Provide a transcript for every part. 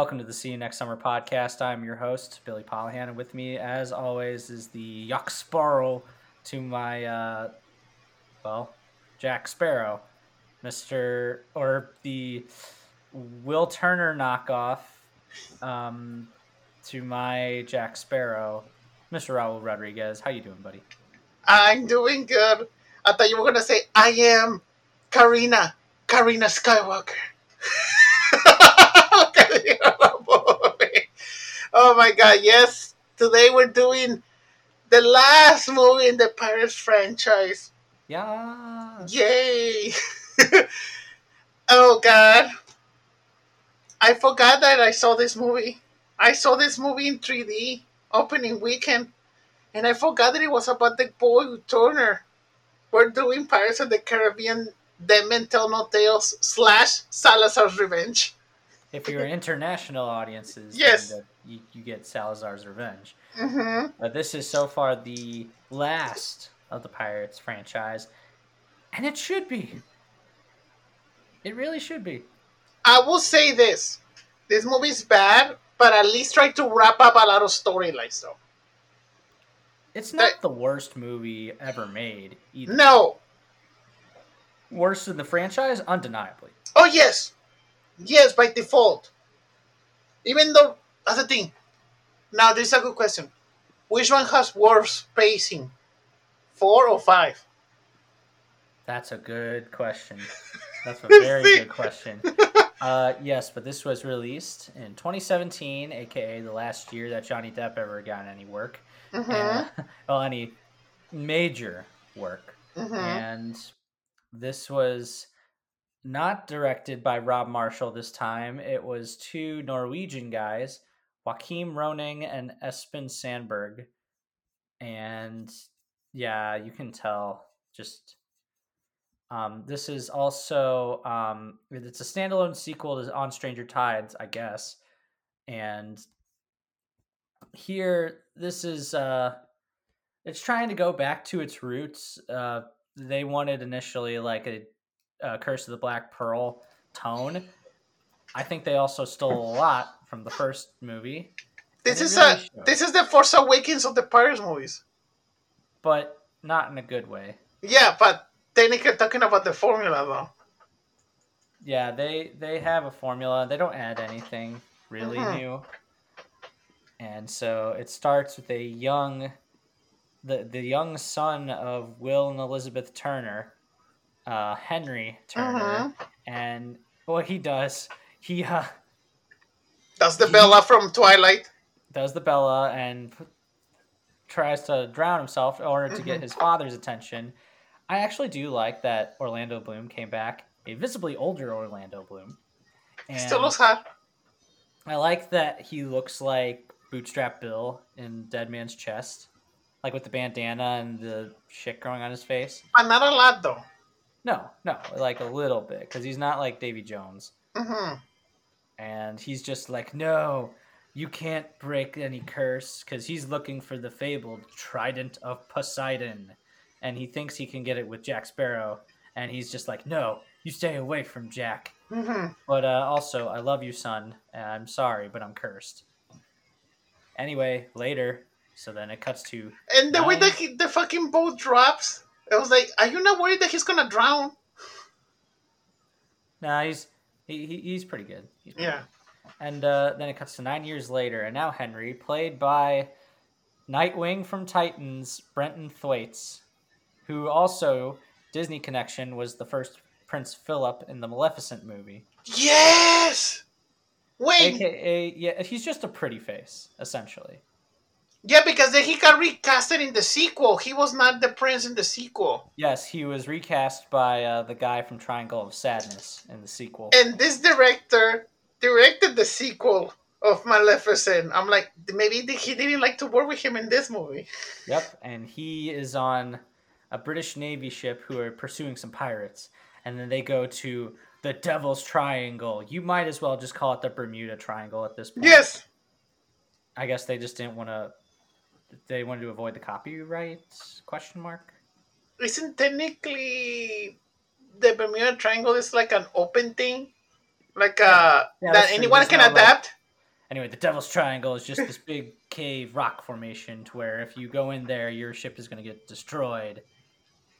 Welcome to the See You Next Summer podcast. I'm your host, Billy Pollahan, and with me, as always, is the Yuck Sparrow to my, uh, well, Jack Sparrow, Mr. or the Will Turner knockoff um, to my Jack Sparrow, Mr. Raul Rodriguez. How you doing, buddy? I'm doing good. I thought you were gonna say I am Karina, Karina Skywalker. oh my god, yes. Today we're doing the last movie in the Pirates franchise. Yeah. Yay! oh god. I forgot that I saw this movie. I saw this movie in 3D opening weekend. And I forgot that it was about the boy Turner. We're doing Pirates of the Caribbean Dead Men Tell No Tales slash Salazar's Revenge. If you're international audiences, Yes. the- you, you get Salazar's Revenge. Mm-hmm. But this is so far the last of the Pirates franchise, and it should be. It really should be. I will say this. This movie's bad, but at least try to wrap up a lot of storylines though. It's not the worst movie ever made. Either. No. Worse than the franchise, undeniably. Oh yes. Yes, by default. Even though that's the thing. Now this is a good question. Which one has worse pacing? Four or five? That's a good question. That's a very good question. Uh, yes, but this was released in 2017, aka the last year that Johnny Depp ever got any work. Mm-hmm. And, well, any major work. mm-hmm. And this was not directed by Rob Marshall this time. It was two Norwegian guys, Joachim Rønning and Espen Sandberg. And yeah, you can tell just um, this is also um, it's a standalone sequel to On Stranger Tides, I guess. And here this is uh it's trying to go back to its roots. Uh they wanted initially like a, a Curse of the Black Pearl tone. I think they also stole a lot from the first movie, This is really a this is the Force Awakens of the Pirates movies. but not in a good way. Yeah, but technically talking about the formula though. Yeah, they they have a formula. They don't add anything really Mhm. new. And so it starts with a young the the young son of Will and Elizabeth Turner, uh, Henry Turner, and what he does, he uh, That's the He- Bella from Twilight. does the Bella and p- tries to drown himself in order to get Mhm. his father's attention. I actually do like that Orlando Bloom came back, a visibly older Orlando Bloom. And Still looks hot. I like that he looks like Bootstrap Bill in Dead Man's Chest, like with the bandana and the shit growing on his face. But not a lot though. No, no, like a little bit, because he's not like Davy Jones. Mm-hmm. and he's just like, "No, you can't break any curse," because he's looking for the fabled trident of Poseidon, and he thinks he can get it with Jack Sparrow, and he's just like, "No, you stay away from Jack." Mm-hmm. But uh, also, I love you, son. And I'm sorry, but I'm cursed. Anyway, later. So then it cuts to And the way Nine. that he, the fucking boat drops, it was like, are you not worried that he's gonna drown? nah, he's he, he, he's pretty good. He's pretty Yeah. good. And uh, then it cuts to nine years later, and now Henry, played by Nightwing from Titans, Brenton Thwaites, who also Disney connection was the first Prince Philip in the Maleficent movie. Yes. Wait. AKA, yeah, he's just a pretty face, essentially. Yeah, because then he got recasted in the sequel. He was not the prince in the sequel. Yes, he was recast by uh, the guy from Triangle of Sadness in the sequel. And this director directed the sequel of Maleficent. I'm like, maybe he didn't like to work with him in this movie. Yep, and he is on a British Navy ship who are pursuing some pirates, and then they go to the Devil's Triangle. You might as well just call it the Bermuda Triangle at this point. Yes. I guess they just didn't want to. They wanted to avoid the copyright question mark. Isn't technically the Bermuda Triangle is like an open thing? Like uh Yeah, that anyone can no, like- adapt? Anyway, the Devil's Triangle is just this big cave rock formation to where if you go in there, your ship is going to get destroyed.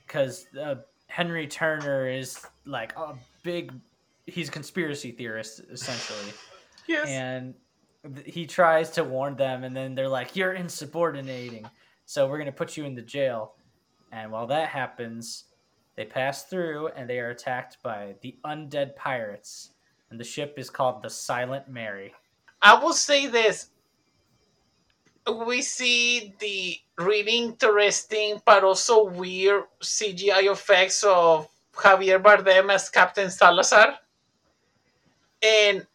Because uh, Henry Turner is like a big, he's a conspiracy theorist essentially, Yes. and he tries to warn them, and then they're like, "You're insubordinating, so we're to put you in the jail." And while that happens, they pass through and they are attacked by the undead pirates, and the ship is called the Silent Mary. I will say this. We see the really interesting but also weird CGI effects of Javier Bardem as Captain Salazar. And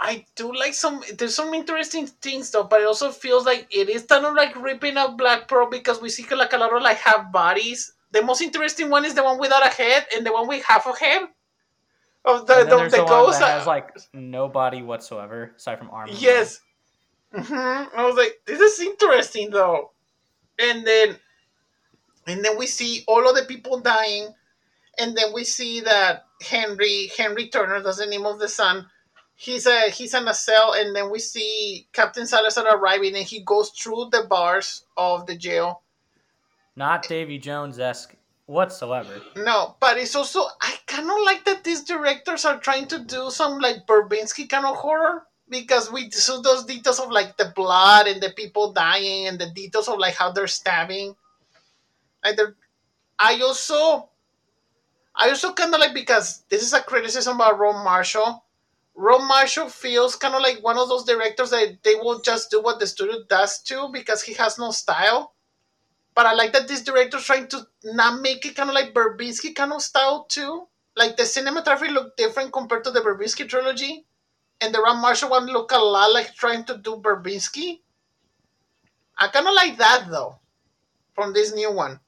I do like some there's some interesting things though, but it also feels like it is kind of like ripping up Black Pearl because we see like a lot of like half bodies. The most interesting one is the one without a head and the one with half a head. Of the, And the, the the ghost. that has like no body whatsoever aside from arm. and Yes. hmm I was like, this is interesting though. And then, and then we see all of the people dying, and then we see that Henry Henry Turner, that's the name of the son. He's a he's in a cell, and then we see Captain Salazar arriving, and he goes through the bars of the jail. Not Davy Jones esque whatsoever. No, but it's also I kind of like that these directors are trying to do some like Verbinski kind of horror because we saw those details of like the blood and the people dying and the details of like how they're stabbing. Like they're, I also, I also kind of like because this is a criticism about Rob Marshall. Rob Marshall feels kind of like one of those directors that they will just do what the studio does too because he has no style. But I like that this director's trying to not make it kind of like Verbinski kind of style too. Like the cinematography looked different compared to the Verbinski trilogy, and the Rob Marshall one looked a lot like trying to do Verbinski. I kind of like that though, from this new one.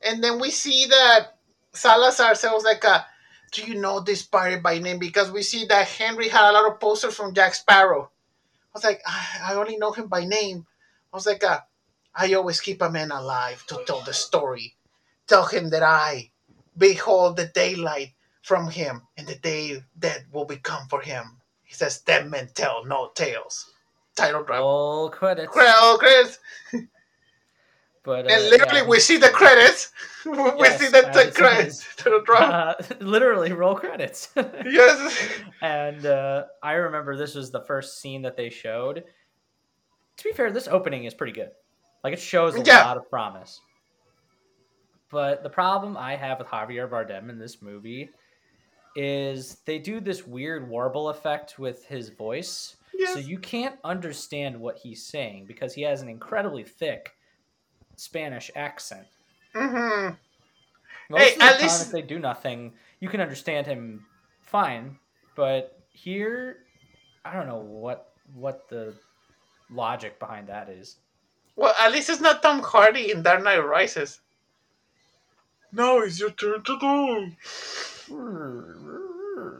And then we see that Salazar says like, a, "Do you know this pirate by name?" Because we see that Henry had a lot of posters from Jack Sparrow. I was like, I, I only know him by name. I was like, uh, I always keep a man alive to tell the story. Tell him that I behold the daylight from him, and the day that will become for him. He says, Dead men tell no tales. Title drop. Roll credits. Chris. But uh, And literally, yeah. we see the credits. we Yes, see the, the credits. says. Title drop. Uh, literally roll credits. yes. and uh, I remember this was the first scene that they showed. To be fair, this opening is pretty good. Like it shows a Yeah. lot of promise. But the problem I have with Javier Bardem in this movie is they do this weird warble effect with his voice. Yes. So you can't understand what he's saying because he has an incredibly thick Spanish accent. Mm-hmm. Most Hey, of the at time, least- if they do nothing, you can understand him fine. But here, I don't know what what the logic behind that is. Well, at least it's not Tom Hardy in Dark Knight Rises. Now it's your turn to go.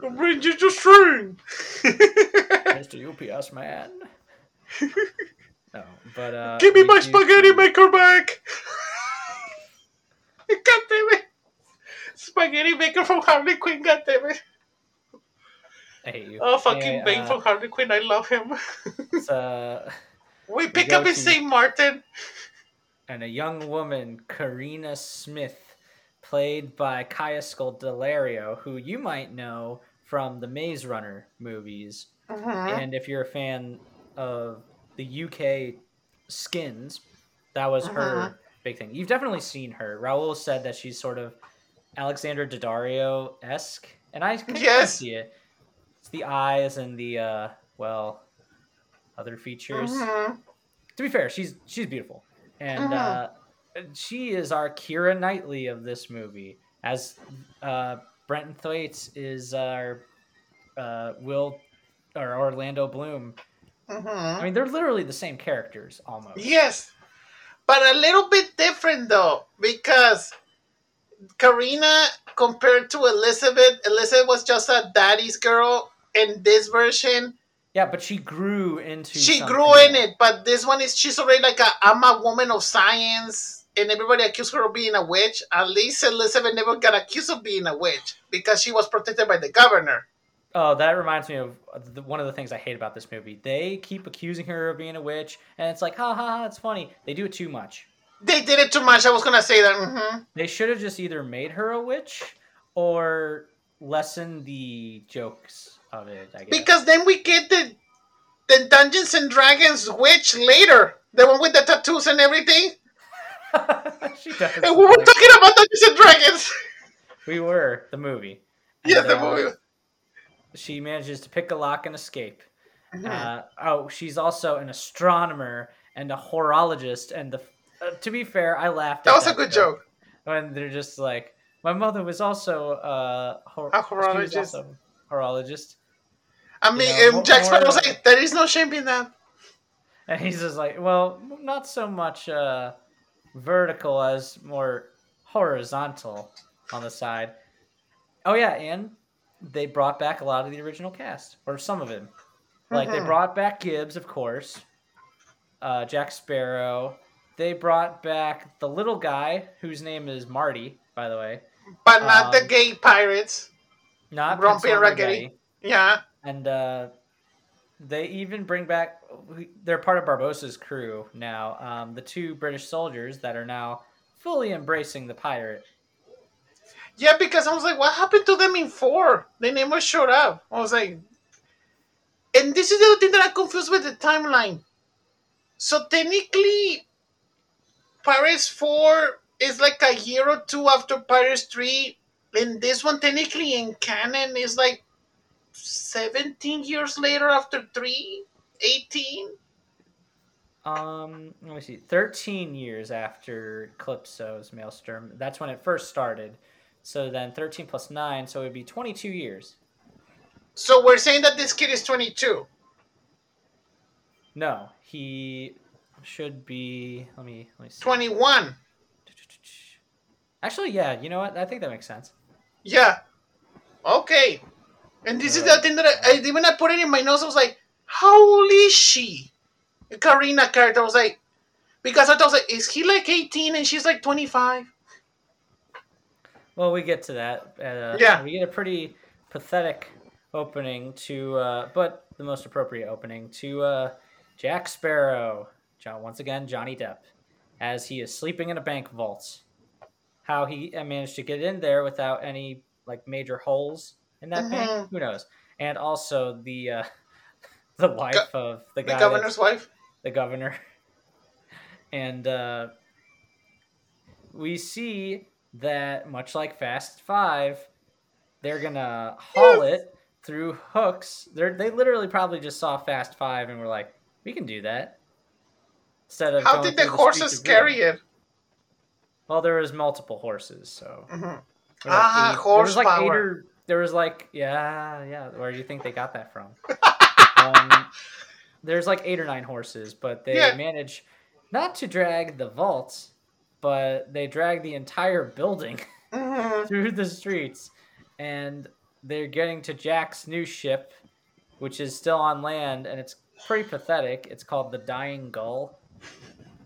I'll bring you to string. Mr. UPS man. No, but uh, Give me my spaghetti maker back. God damn it. Spaghetti maker from Harley Quinn, god damn it. I hate you. Oh, fucking Anyway, Bane uh, from Harley Quinn, I love him. uh, we pick up in St. Martin. and a young woman, Karina Smith, played by Kaya Scodelario, who you might know from the Maze Runner movies. Mhm. And if you're a fan of the UK skins, that was her Mhm. big thing. You've definitely seen her. Raul said that she's sort of Alexandra Daddario esque, and I can Yes. see it. It's the eyes and the uh, well, other features. Mhm. To be fair, she's she's beautiful, and Mhm. uh, she is our Keira Knightley of this movie, as uh, Brenton Thwaites is our uh, Will or Orlando Bloom. Mhm. I mean, they're literally the same characters almost. Yes, but a little bit different though, because Karina compared to Elizabeth, Elizabeth was just a daddy's girl. In this version, Yeah, but she grew into. she something grew in it, but this one is she's already like a I'm a woman of science, and everybody accused her of being a witch. At least Elizabeth never got accused of being a witch because she was protected by the governor. Oh, that reminds me of the, one of the things I hate about this movie. They keep accusing her of being a witch, and it's like, ha ha ha, it's funny. They do it too much. They did it too much. I was gonna say that. hmm They should have just either made her a witch or lessen the jokes of it. I guess Because then we get the the Dungeons and Dragons witch later, the one with the tattoos and everything. she does. And we were talking about Dungeons and Dragons. We were the movie. yes, And, the uh, movie. She manages to pick a lock and escape. Mhm. Uh, oh, she's also an astronomer and a horologist. And the uh, to be fair, I laughed. that at was a good joke. when they're just like, my mother was also uh, hor- A horologist. also a horologist, I mean, know, um, Jack Sparrow was more- like, "There is no shame in that." and he's just like, well, not so much uh, vertical as more horizontal on the side. Oh yeah, and they brought back a lot of the original cast, or some of it. Like they Mhm. brought back Gibbs, of course, uh, Jack Sparrow. They brought back the little guy whose name is Marty, by the way. But not the Um, gay pirates. Not Grumpy Raggedy. Yeah. And uh, they even bring back, they're part of Barbossa's crew now. Um, the two British soldiers that are now fully embracing the pirate. Yeah, because I was like, what happened to them in four? They never showed up. I was like, and this is the other thing that I confused with the timeline. So technically, Pirates 4 is like a year or two after Pirates 3, and this one technically in canon is like 17 years later after 3? 18? Um, let me see. 13 years after Calypso's Maelstrom. That's when it first started. So then 13 plus 9, so it would be 22 years. So we're saying that this kid is 22. No, he should be. Let me let me see. 21. Actually, yeah. You know what? I think that makes sense. Yeah. Okay. And this is the thing that I, I even I put it in my notes. I was like, how old is she? Karina character I was like, because I thought I was like, is he like 18 and she's like 25? Well, we get to that. Uh, Yeah. We get a pretty pathetic opening to, uh, but the most appropriate opening to uh, Jack Sparrow. John, once again, Johnny Depp, as he is sleeping in a bank vault. How he uh, managed to get in there without any like major holes in that bank, Mhm. who knows? And also the uh, the wife of the The governor's wife? the governor. And uh, we see that, much like Fast Five, they're gonna haul it through hooks. They're, they literally probably just saw Fast Five and were like, "We can do that." Instead of How did the horses carry it? Well, there was multiple horses, so Mhm. There was Ah, eight- There was like eight or there was like yeah, yeah. Where do you think they got that from? um, there's like eight or nine horses, but they Yeah. manage not to drag the vaults, but they drag the entire building Mhm. through the streets, and they're getting to Jack's new ship, which is still on land, and it's pretty pathetic. It's called the Dying Gull,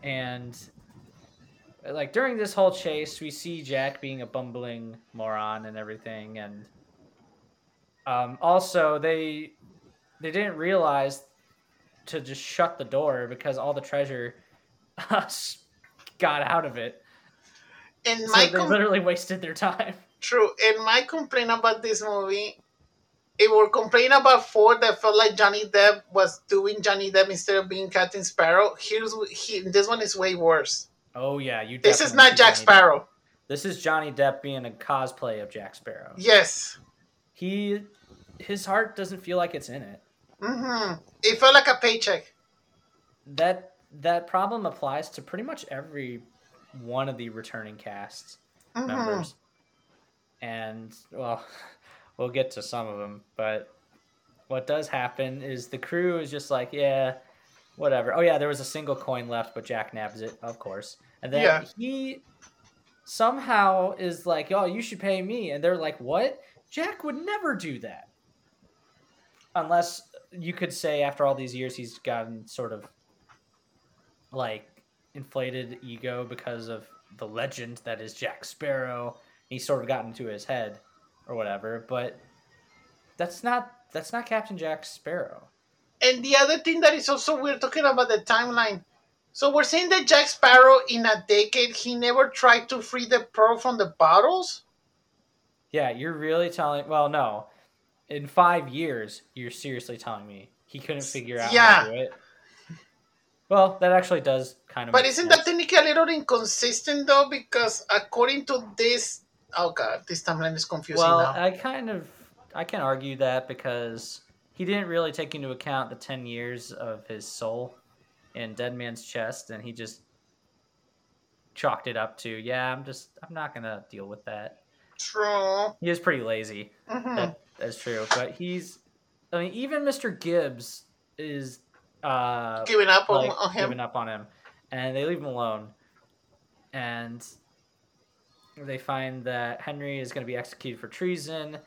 and like during this whole chase, we see Jack being a bumbling moron and everything, and um, also they they didn't realize to just shut the door because all the treasure got out of it. And So my they com- literally wasted their time. true. And my complaint about this movie, it were complaining about four that felt like Johnny Depp was doing Johnny Depp instead of being Captain Sparrow. Here's he, this one is way worse. Oh yeah, you. This is not Jack Johnny Depp. Sparrow. This is Johnny Depp being a cosplay of Jack Sparrow. Yes. He, his heart doesn't feel like it's in it. Mm-hmm. It felt like a paycheck. That that problem applies to pretty much every one of the returning cast Mhm. members. And well, we'll get to some of them, but what does happen is the crew is just like, yeah, whatever. Oh yeah, there was a single coin left, but Jack nabs it, of course. And then Yeah. he somehow is like, "Oh, you should pay me," and they're like, "What?" Jack would never do that, unless you could say after all these years he's gotten sort of like inflated ego because of the legend that is Jack Sparrow. He's sort of gotten into his head or whatever, but That's not that's not Captain Jack Sparrow. And the other thing that is also we're talking about the timeline. So we're saying that Jack Sparrow in a decade he never tried to free the pearl from the bottles. Yeah, you're really telling. Well, no, in five years, you're seriously telling me he couldn't figure out Yeah. how to do it. Well, that actually does kind of. But isn't sense. that technically a little inconsistent though? Because according to this, oh god, this timeline is confusing Well, now. I kind of I can argue that because he didn't really take into account the ten years of his soul in Dead Man's chest, and he just chalked it up to yeah, I'm just I'm not gonna deal with that. True. He is pretty lazy. hmm That, that's true, but he's I mean even Mr. Gibbs is uh Giving up on, like, on him. giving up on him, and they leave him alone. And they find that Henry is going to be executed for treason,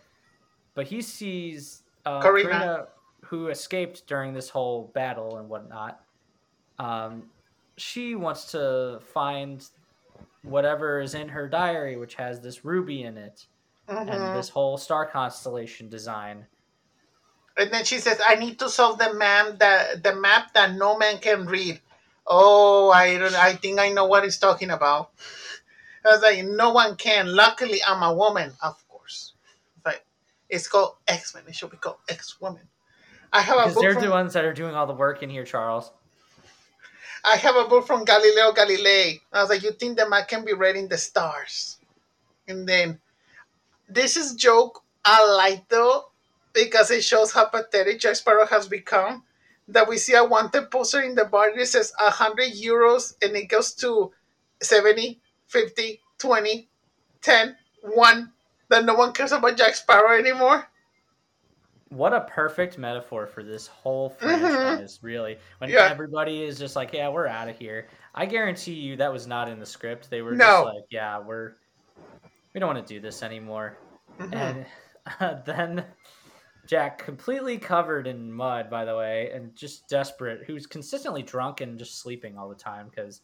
but he sees uh, Karina. Karina, who escaped during this whole battle and whatnot. Um, she wants to find whatever is in her diary, which has this ruby in it Mhm. and this whole star constellation design. And then she says, "I need to solve the map that the map that no man can read." Oh, I don't. I think I know what he's talking about. I was like, "No one can." Luckily, I'm a woman, of course. But it's called X Men. It should be called X Woman. I have a Because book they're from, the ones that are doing all the work in here, Charles. I have a book from Galileo Galilei. I was like, "You think the map can be read in the stars?" And then this is joke I like though because it shows how pathetic Jack Sparrow has become. That we see a wanted poster in the bar that says 100 euros and it goes to 70, 50, 20, 10, 1. That no one cares about Jack Sparrow anymore. What a perfect metaphor for this whole Mhm. franchise, really. When Yeah. everybody is just like, "Yeah, we're out of here." I guarantee you that was not in the script. They were No. just like, "Yeah, we're we don't want to do this anymore." Mhm. And then Jack, completely covered in mud, by the way, and just desperate, who's consistently drunk and just sleeping all the time because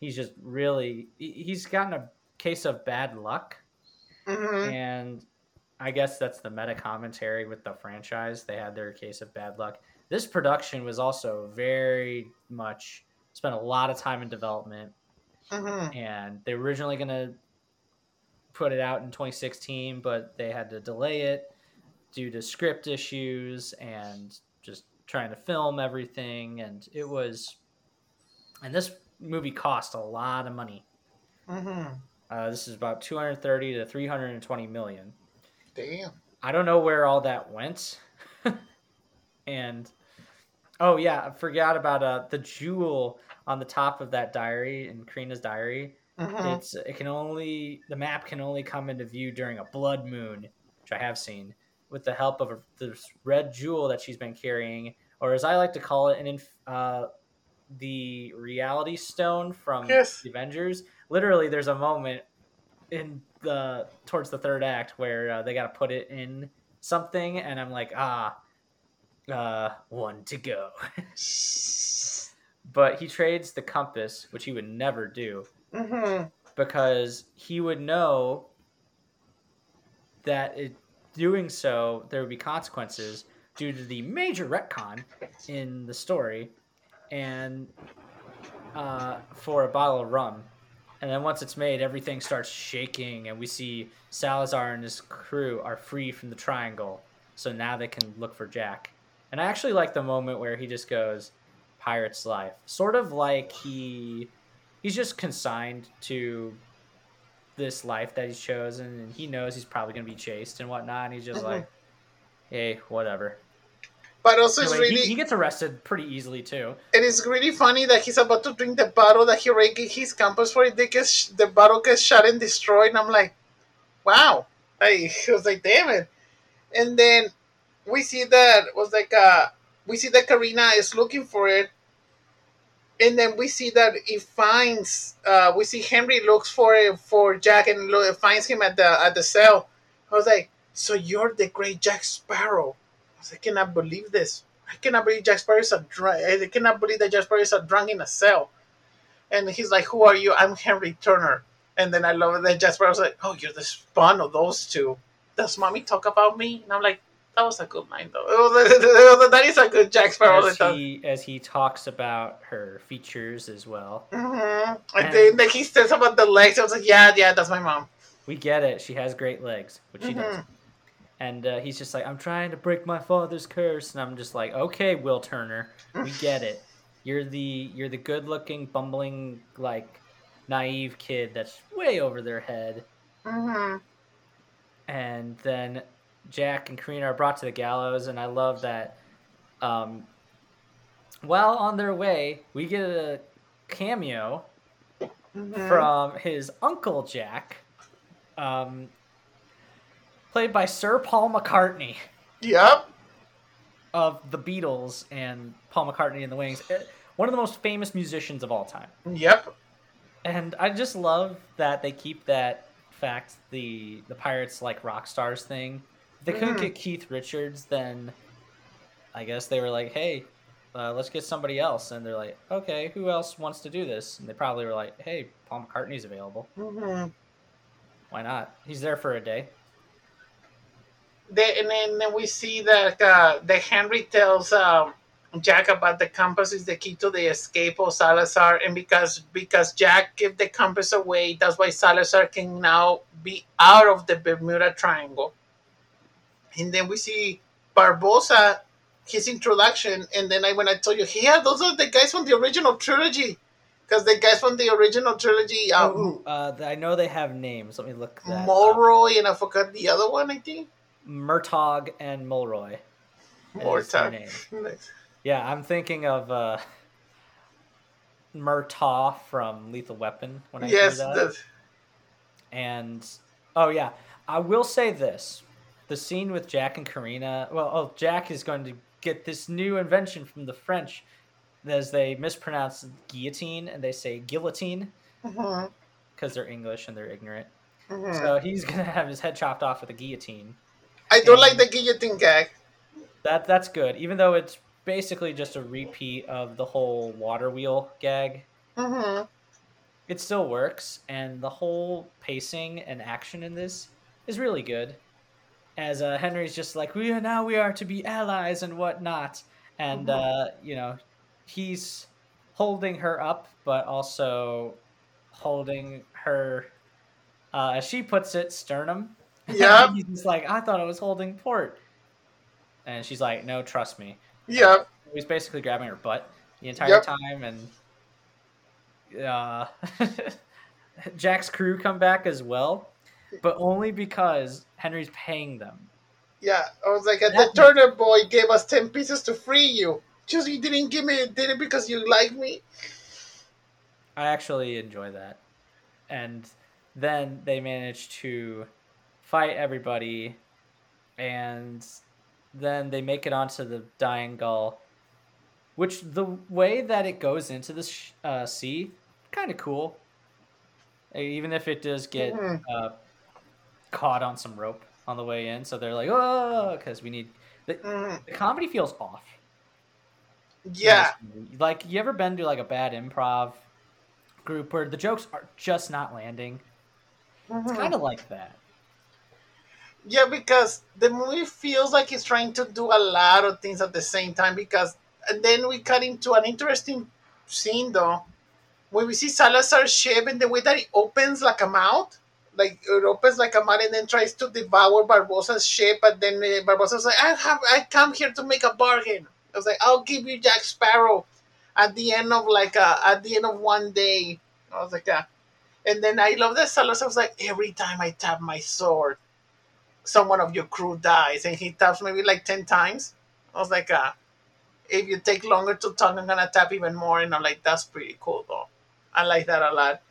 he's just really he's gotten a case of bad luck Mhm. and I guess that's the meta commentary with the franchise. They had their case of bad luck. This production was also very much spent a lot of time in development, Mhm. and they were originally going to put it out in 2016, but they had to delay it due to script issues and just trying to film everything. And it was, and this movie cost a lot of money. Mhm. Uh, this is about 230 to 320 million. Damn. I don't know where all that went. and oh yeah, I forgot about uh the jewel on the top of that diary in Karina's diary. Mhm. It's it can only the map can only come into view during a blood moon, which I have seen, with the help of a, this red jewel that she's been carrying, or as I like to call it, an inf- uh, the reality stone from Yes. the Avengers. Literally, there's a moment in the towards the third act where uh, they got to put it in something, and I'm like, ah, uh, one to go. but he trades the compass, which he would never do Mhm. because he would know that it, doing so there would be consequences due to the major retcon in the story and uh, for a bottle of rum. And then once it's made everything starts shaking and we see salazar and his crew are free from the triangle. So now they can look for jack. And i actually like the moment where he just goes pirate's life. Sort of like he he's just consigned to this life that he's chosen and he knows he's probably going to be chased and whatnot and he's just Mhm. like hey whatever But also, it's really he, he gets arrested pretty easily too And it is really funny that he's about to drink the bottle that he already his campus for it. Gets, the bottle gets shot and destroyed, and I'm like, wow. I was like, damn it. And then we see that was like uh we see that Karina is looking for it. And then we see that he finds uh we see Henry looks for for Jack and lo- finds him at the at the cell. I was like, so you're the great Jack Sparrow. I was like, I cannot believe this. I cannot believe Jack Sparrow is a drunk. I cannot believe that Jack Sparrow is a drunk in a cell. And he's like, "Who are you?" I'm Henry Turner. And then I love that Jack Sparrow's like, "Oh, you're the spawn of those two. Does mommy talk about me?" And I'm like, that was a good line though. Was, was, that is a good Jack Sparrow. As he, as he talks about her features as well. Mm-hmm. And then like he says about the legs. I was like, yeah, yeah, that's my mom. We get it. She has great legs, which she mm-hmm. does. And uh, he's just like, I'm trying to break my father's curse, and I'm just like, okay, Will Turner, we get it. You're the you're the good looking, bumbling, like naive kid that's way over their head. Mm-hmm. And then Jack and Karina are brought to the gallows, and I love that. Um, while on their way, we get a cameo mm-hmm. from his uncle Jack, um, played by Sir Paul McCartney. Yep. Of the Beatles and Paul McCartney and the Wings, eh, one of the most famous musicians of all time. Yep. And I just love that they keep that fact the the pirates like rock stars thing they couldn't mm. get Keith Richards, then I guess they were like, hey, uh, let's get somebody else. And they're like, okay, who else wants to do this? And they probably were like, hey, Paul McCartney's available. Mm-hmm. Why not? He's there for a day. They, and then, then we see that uh, the Henry tells um, Jack about the compass is the key to the escape of Salazar, and because because Jack gave the compass away, that's why Salazar can now be out of the Bermuda Triangle and then we see Barbossa, his introduction, and then I when I told you, yeah, those are the guys from the original trilogy, because the guys from the original trilogy. Um, Ooh, uh, I know they have names. Let me look. That Mulroy up. and I forgot the other one. I think Murtaugh and Mulroy. Murtaugh. yeah, I'm thinking of uh, Murtaugh from Lethal Weapon when I yes, that. And oh yeah, I will say this the scene with Jack and Karina. Well, oh, Jack is going to get this new invention from the French, as they mispronounce guillotine and they say guillotine because mm-hmm. they're English and they're ignorant. Mm-hmm. So he's gonna have his head chopped off with a guillotine. I don't and like the guillotine gag. That that's good, even though it's basically just a repeat of the whole water wheel gag. Mm-hmm. It still works, and the whole pacing and action in this is really good as uh, Henry's just like we are now we are to be allies and whatnot, and mm-hmm. uh, you know he's holding her up, but also holding her, uh, as she puts it, sternum. Yeah, he's like I thought I was holding port, and she's like, no, trust me. Yeah, he's basically grabbing her butt the entire yep. time, and uh, Jack's crew come back as well but only because Henry's paying them. Yeah, I was like, the Turner boy gave us ten pieces to free you. Just you didn't give me, did it because you like me? I actually enjoy that, and then they manage to fight everybody, and then they make it onto the dying gull. Which the way that it goes into the uh, sea, kind of cool. Even if it does get mm-hmm. uh, caught on some rope on the way in, so they're like, "Oh," because we need the, mm. the comedy feels off. Yeah, like you ever been to like a bad improv group where the jokes are just not landing? Mm-hmm. It's kind of like that. Yeah, because the movie feels like it's trying to do a lot of things at the same time. Because and then we cut into an interesting scene though, where we see Salazar's ship and the way that it opens like a mouth like opens like a man and then tries to devour Barbossa's ship, and then uh, Barbossa's like, I have I come here to make a bargain. I was like, I'll give you Jack Sparrow at the end of like a, at the end of one day. I was like, yeah. And then I love that Salazar was like, every time I tap my sword, someone of your crew dies, and he taps maybe like ten times. I was like, uh, if you take longer to talk, I'm gonna tap even more. And I'm like, that's pretty cool though. I like that a lot.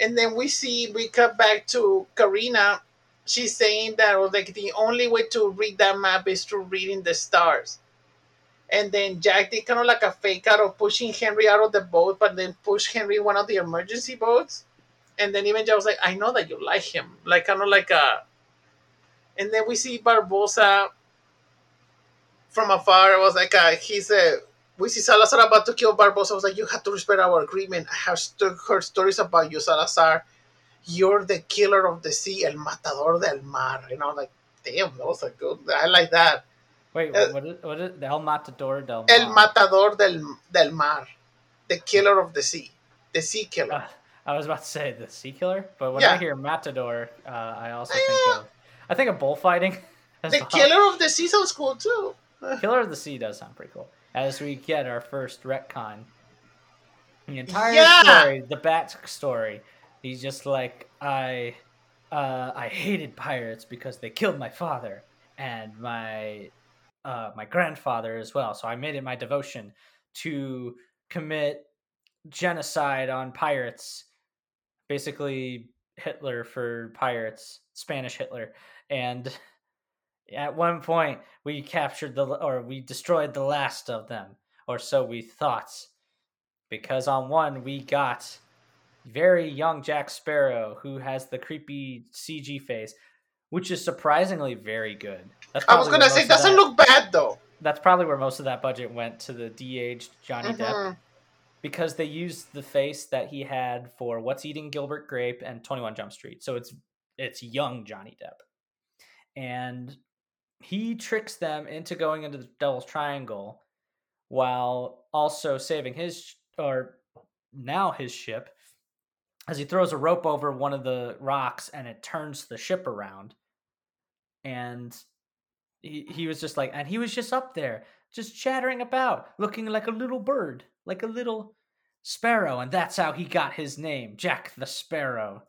And then we see we cut back to Karina. She's saying that well, like the only way to read that map is through reading the stars. And then Jack did kind of like a fake out of pushing Henry out of the boat, but then push Henry one of the emergency boats. And then even Jack was like, I know that you like him. Like kind of like a and then we see Barbossa from afar. It was like a, he's a we see Salazar about to kill Barbossa. I was like, you have to respect our agreement. I have st- heard stories about you, Salazar. You're the killer of the sea, el matador del mar. You know, like, damn, that was a good. I like that. Wait, Uh, what is, what is El Matador del El Mar? matador del del mar, the killer of the sea, the sea killer. Uh, I was about to say the sea killer, but when Yeah. I hear Matador, uh, I also think of I think of bullfighting. the well. killer of the sea sounds cool too. Killer of the Sea does sound pretty cool. As we get our first retcon. The entire Yeah! story, the bat story, he's just like, I uh, I hated pirates because they killed my father and my uh, my grandfather as well. So I made it my devotion to commit genocide on pirates. Basically Hitler for pirates, Spanish Hitler. And at one point we captured the or we destroyed the last of them or so we thought because on one we got very young jack sparrow who has the creepy cg face which is surprisingly very good that's I was gonna say doesn't that- look bad though. that's probably where most of that budget went to the de-aged johnny depp Mhm. because they used the face that he had for What's Eating Gilbert Grape and 21 Jump Street. So it's it's young Johnny Depp. And he tricks them into going into the Devil's Triangle while also saving his or now his ship as he throws a rope over one of the rocks and it turns the ship around. And he, he was just like and he was just up there just chattering about looking like a little bird like a little sparrow and that's how he got his name jack the sparrow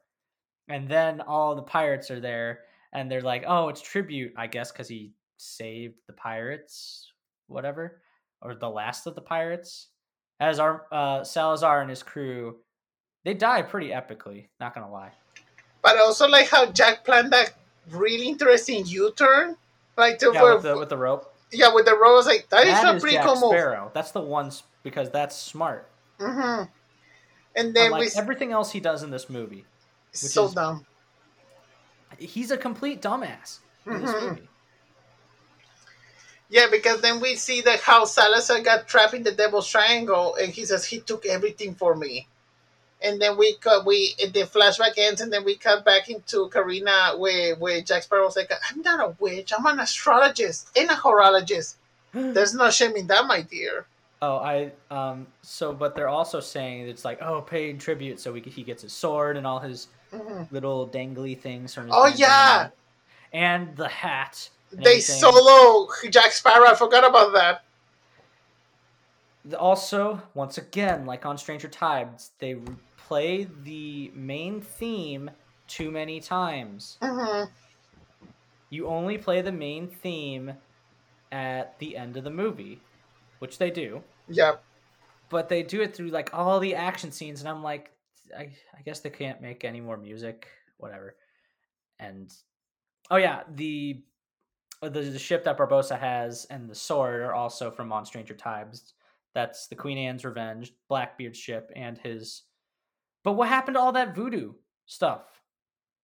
and then all the pirates are there and they're like oh it's tribute i guess because he saved the pirates whatever or the last of the pirates. As our uh, salazar and his crew they die pretty epically not gonna lie. But I also like how Jack planned that really interesting U-turn, like to yeah with the, with the rope. Yeah with the rope, I was like that is a pretty jack cool move. sparrow. That's the ones because that's smart. Hmm And then Unlike we everything else he does in this movie so is- dumb. He's a complete dumbass in this Mhm. movie. Yeah, because then we see that how Salazar got trapped in the Devil's Triangle, and he says he took everything for me. And then we cut we the flashback ends, and then we cut back into Karina, where where Jack Sparrow was like, "I'm not a witch. I'm an astrologist and a horologist. There's no shame in that, my dear." Oh, I um. So, but they're also saying it's like, oh, paying tribute, so we, he gets his sword and all his Mhm. little dangly things from. Oh, yeah. and the hat. and They everything. solo Jack Sparrow. I forgot about that. Also, once again, like on Stranger Tides, they play the main theme too many times. hmm You only play the main theme at the end of the movie, which they do. Yep. but they do it through like all the action scenes and i'm like i, I guess they can't make any more music whatever and oh yeah the uh, the, the ship that barbossa has and the sword are also from on stranger tides that's the queen anne's revenge blackbeard's ship and his but what happened to all that voodoo stuff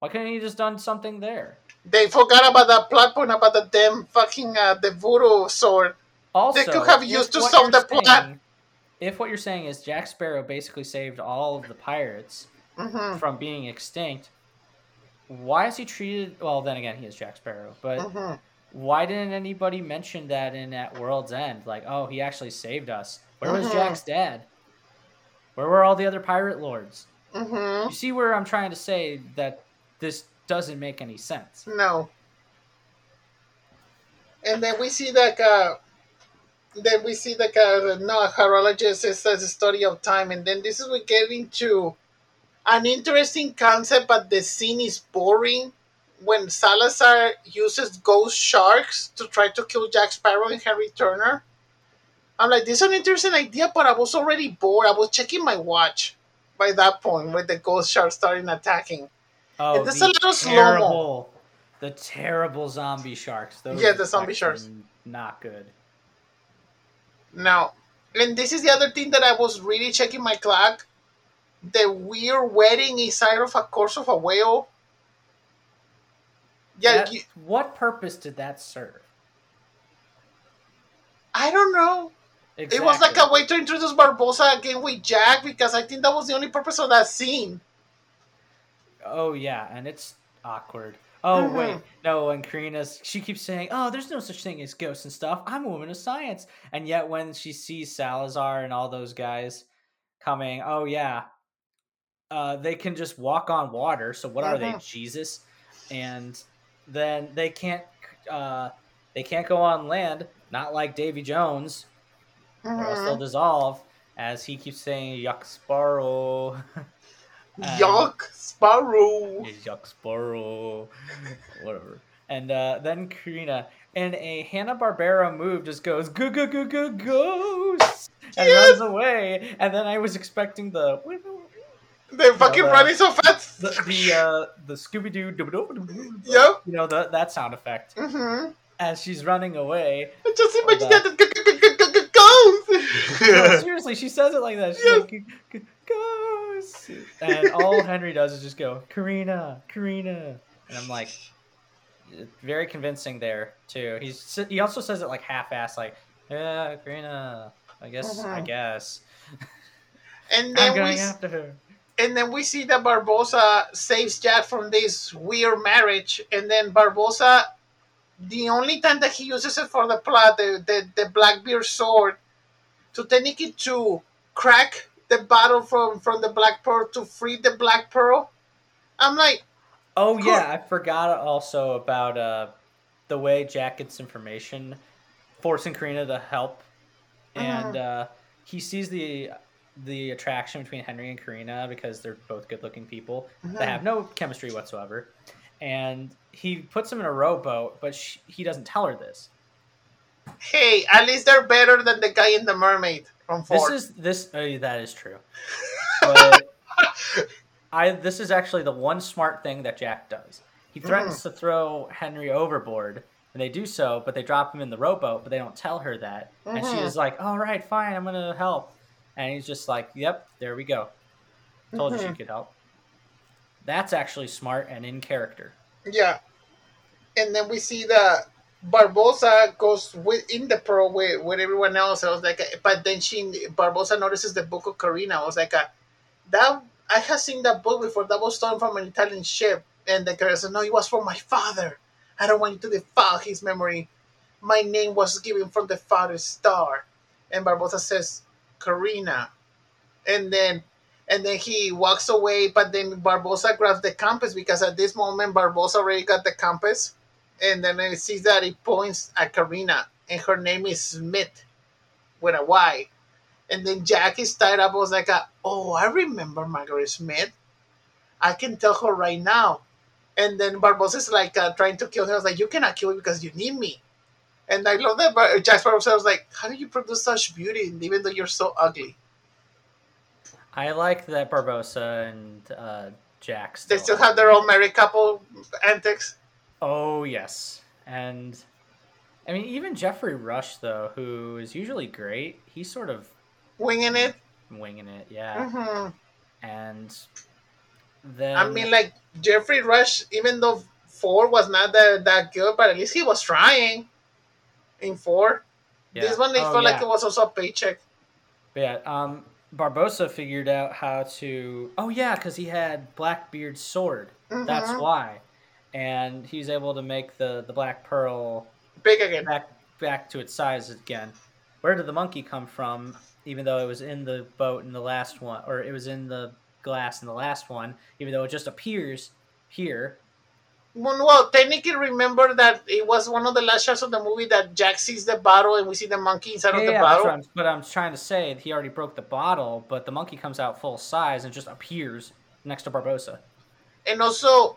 why couldn't he just done something there They forgot about that plot point about the damn fucking uh, the voodoo sword. also could have used to solve the plot. If what you're saying is jack sparrow basically saved all of the pirates hmm from being extinct, why is he treated? Well, then again, he is Jack Sparrow. But hmm why didn't anybody mention that in at World's End? Like, oh, he actually saved us. Where was Mhm. Jack's dad? Where were all the other pirate lords? hmm You see where I'm trying to say that this doesn't make any sense. No. And then we see that uh, then we see that uh, no horologist is a study of time, and then this is we get into an interesting concept, but the scene is boring. When Salazar uses ghost sharks to try to kill Jack Sparrow and Harry Turner, I'm like, this is an interesting idea, but I was already bored. I was checking my watch by that point when the ghost sharks started attacking. Oh, And there's the a little slow-mo. the terrible zombie sharks. Those Yeah, the zombie sharks. Not good. Now, and this is the other thing that I was really checking my clock. The weird wedding inside of a course of a whale. Yeah, That- you, what purpose did that serve? I don't know. It was like a way to introduce Barbossa again with Jack because I think that was the only purpose of that scene. Oh yeah, and it's awkward. Oh Mhm. wait, no. And Karina's she keeps saying, "Oh, there's no such thing as ghosts and stuff. I'm a woman of science." And yet, when she sees Salazar and all those guys coming, oh yeah, uh, they can just walk on water. So what are they, Mhm. Jesus? And then they can't, uh, they can't go on land. Not like Davy Jones, or else they'll Mhm. dissolve. As he keeps saying, "Yuck Sparrow." And- Yuck, Sparrow. Yuck Sparrow. Whatever. And uh, then Karina, in a Hanna Barbera move, just goes go go go go ghost and Yes! runs away. And then I was expecting the They're fucking the- running so fast. the the, uh, the Scooby Doo, Yep. you know the, that sound effect Mm-hmm. as she's running away. Just imagine that. that. g- g- g- g- g- Goes. No, seriously, she says it like that. She's Yes. like "G- and all Henry does is just go Karina, Karina, and I'm like, very convincing there too. He's he also says it like half-assed, like yeah, Karina. I guess I Mhm. guess and I'm then we after her. and then we see that Barbossa saves Jack from this weird marriage, and then Barbossa, the only time that he uses it for the plot, the the, the Blackbeard sword, to technically to crack the battle from from the Black Pearl to free the Black Pearl. I'm like, Oh Cool. yeah, I forgot also about uh, the way Jack gets information, forcing Karina to help, and uh, he sees the the attraction between Henry and Karina because they're both good-looking people They have no chemistry whatsoever, and he puts them in a rowboat, but sh he doesn't tell her this. Hey, at least they're better than the guy in the Mermaid from This is this. Oh, that is true. But I this is actually the one smart thing that Jack does. He threatens to throw Henry overboard, and they do so, but they drop him in the rowboat, but they don't tell her that. And she Mhm. is like, "All right, fine, I'm gonna help." And he's just like, "Yep, there we go. Told you she Mhm. could help." That's actually smart and in character. Yeah. And then we see that Barbossa goes with in the pearl with, with everyone else. I was like, but then she Barbossa notices the book of Karina. I was like, uh, that I have seen that book before. That was stolen from an Italian ship. And the girl said, no, it was from my father. I don't want you to defile his memory. My name was given from the father's star. And Barbossa says, Karina. And then and then he walks away, but then Barbossa grabs the compass because at this moment Barbossa already got the compass. And then he sees that he points at Karina, and her name is Smith with a Y. And then Jack is tied up. I was like, oh, I remember Margaret Smith. I can tell her right now. And then Barbossa is like uh, trying to kill her. I was like, you cannot kill me because you need me. And I love that Bar- Jack Barbossa was like, how do you produce such beauty even though you're so ugly? I like that Barbossa and uh, Jack. They still have their own married couple antics. Oh yes, and I mean even Geoffrey Rush though, who is usually great, he's sort of Winging it. winging it, yeah. hmm And then I mean, like Geoffrey Rush, even though four was not that, that good, but at least he was trying in four. yeah. This one, they Oh, felt like it was also a paycheck. But yeah, um, Barbossa figured out how to. Oh yeah, because he had Blackbeard's sword. That's Mhm. why, and he's able to make the the Black Pearl big again. back back to its size again. Where did the monkey come from? Even though it was in the boat in the last one, or it was in the glass in the last one, even though it just appears here. Well, technically, remember that it was one of the last shots of the movie that Jack sees the bottle and we see the monkey inside of Yeah, the yeah, bottle. I'm, but I'm trying to say he already broke the bottle, but the monkey comes out full size and just appears next to Barbossa. And also,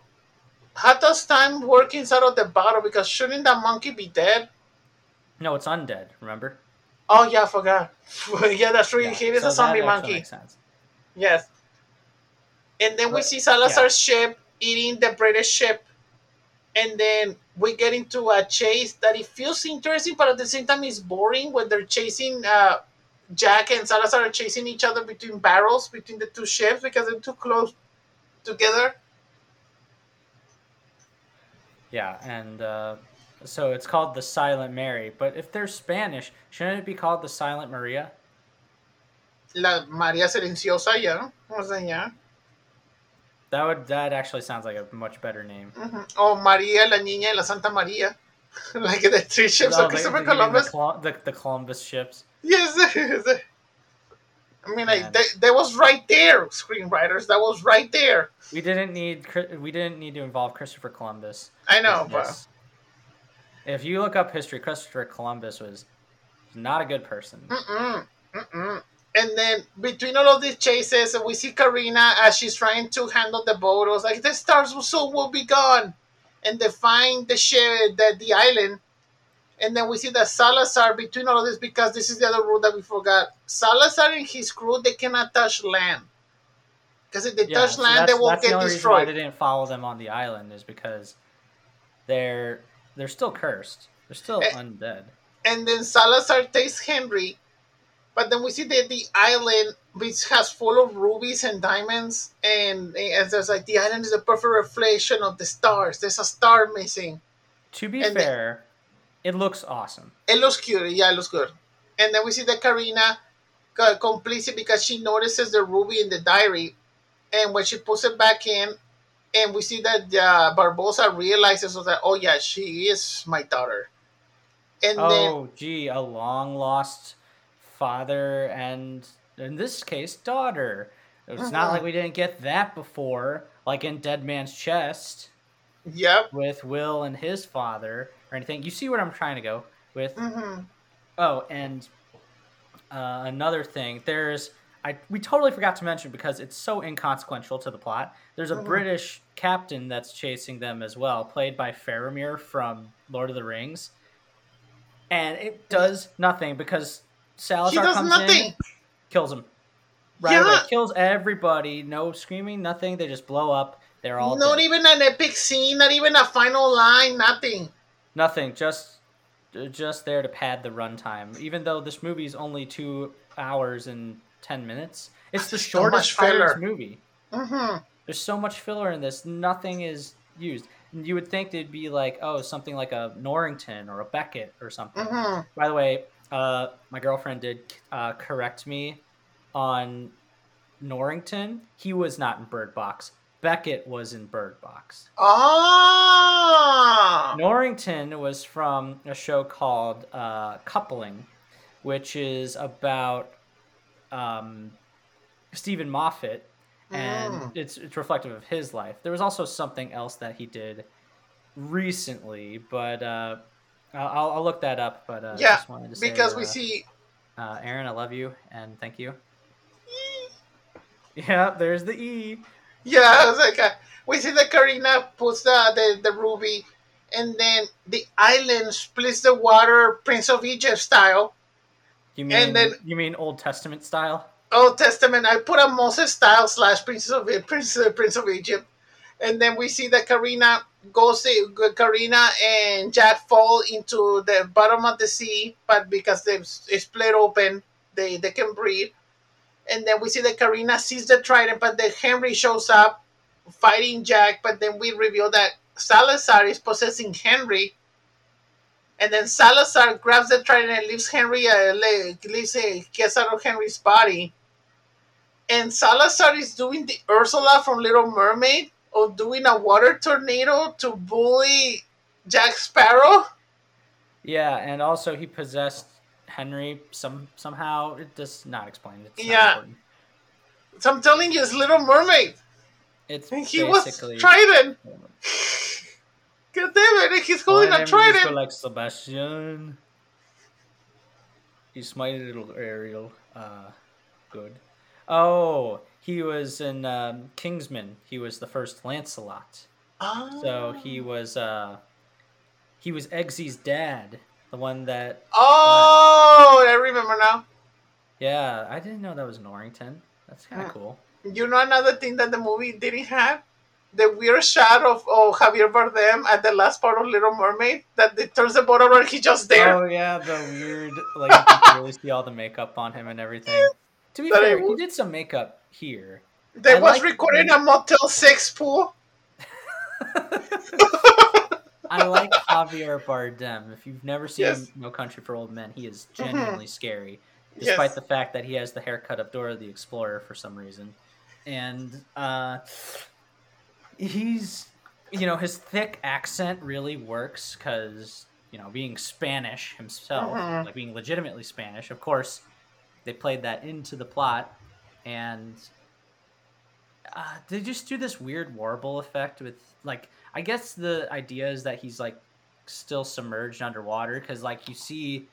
how does time work inside of the bottle? Because shouldn't that monkey be dead? No, it's undead. Remember? Oh, yeah, I forgot. yeah, that's true. Yeah, He is so a zombie monkey. Yes. And then we see Salazar's ship eating the British ship. And then we get into a chase that it feels interesting, but at the same time it's boring when they're chasing uh, Jack and Salazar are chasing each other between barrels between the two ships because they're too close together. Yeah, and uh, so it's called the Silent Mary. But if they're Spanish, shouldn't it be called the Silent Maria? La María Silenciosa, yeah. ¿Cómo se llama? That would that actually sounds like a much better name. Mhm. Oh, Maria, la Niña y la Santa Maria. like the three ships Oh, of Christopher they- Columbus. The, the, the Columbus ships. Yes. I mean, like that, that was right there, screenwriters. That was right there. We didn't need we didn't need to involve Christopher Columbus. I know, but. If you look up history, Christopher Columbus was not a good person. Mm-mm, mm-mm. And then between all of these chases, we see Karina as she's trying to handle the boat. It was like the stars will soon will be gone, and they find the ship, the the island. And then we see that Salazar between all of this because this is the other rule that we forgot. Salazar and his crew they cannot touch land because if they Yeah, touch so land, they will that's the get only reason why destroyed. they didn't follow them on the island is because they're they're still cursed. They're still Eh. undead. and then Salazar takes Henry, but then we see that the island which has full of rubies and diamonds, and, and there's like the island is a perfect reflection of the stars. There's a star missing. To be and fair, it looks awesome. It looks cute, yeah, it looks good. And then we see that Karina got complicit because she notices the ruby in the diary, and when she puts it back in, and we see that uh, Barbossa realizes that oh yeah, she is my daughter. And then Oh, gee, a long lost father and in this case daughter. It's not Mhm. like we didn't get that before, like in Dead Man's Chest yep. with Will and his father or anything. You see what I'm trying to go with? hmm Oh, and uh, another thing, there's I we totally forgot to mention because it's so inconsequential to the plot. There's a Mhm. British captain that's chasing them as well, played by Faramir from Lord of the Rings, and it does nothing because Salazar does comes nothing. in, kills him. Right away, Yeah. kills everybody. No screaming, nothing. They just blow up. They're all Not dead. even an epic scene, not even a final line, nothing. Nothing, just just there to pad the runtime. Even though this movie is only two hours and ten minutes, it's the shortest. Pirates movie. hmm There's so much filler in this. Nothing is used. You would think they'd be like, oh, something like a Norrington or a Beckett or something. hmm By the way, uh, my girlfriend did uh, correct me on Norrington. He was not in Bird Box. Beckett was in Bird Box. Ah. Norrington was from a show called uh, Coupling, which is about um, Steven Moffat, and Mm. it's it's reflective of his life. There was also something else that he did recently, but uh, I'll, I'll look that up. But uh, Yeah, just wanted to say, Because we uh, see. uh, Aaron, I love you and thank you. E. Yeah, there's the E. Yeah, it's like we see that Karina puts the, the the ruby, and then the island splits the water, Prince of Egypt style. You mean And then- you mean Old Testament style? Old Testament. I put a Moses style slash Prince of Prince Prince of Egypt, and then we see that Karina goes. Karina and Jack fall into the bottom of the sea, but because they split open, they they can breathe. And then we see that Karina sees the trident, but then Henry shows up fighting Jack. But then we reveal that Salazar is possessing Henry. And then Salazar grabs the trident and leaves Henry, uh, le- leaves gets out of Henry's body. And Salazar is doing the Ursula from Little Mermaid of doing a water tornado to bully Jack Sparrow. Yeah, and also he possessed Henry some somehow. It does not explain. It's Yeah. So I'm telling you, it's Little Mermaid. It's And he basically was trident. God damn it, he's holding My a trident. like Sebastian. He's my little Ariel. Uh, good. Oh, he was in um, Kingsman. He was the first Lancelot. So he Ah. was uh, he was Eggsy's dad, the one that. Oh, I remember now. Yeah, I didn't know that was Norrington. That's kind of Hmm. cool. You know another thing that the movie didn't have? The weird shot of oh, Javier Bardem at the last part of Little Mermaid that it turns the boat over and he's just there. Oh yeah, the weird like you can really see all the makeup on him and everything. To be That fair, he did some makeup here. That I was in a Motel 6 pool. I like Javier Bardem. If you've never seen Yes. No Country for Old Men, he is Mhm. genuinely scary, despite Yes. the fact that he has the haircut of Dora the Explorer for some reason. And uh, he's you know his thick accent really works because you know being Spanish himself, Mhm. like being legitimately Spanish. Of course, they played that into the plot, and uh, they just do this weird warble effect with like I guess the idea is that he's like still submerged underwater because like you see.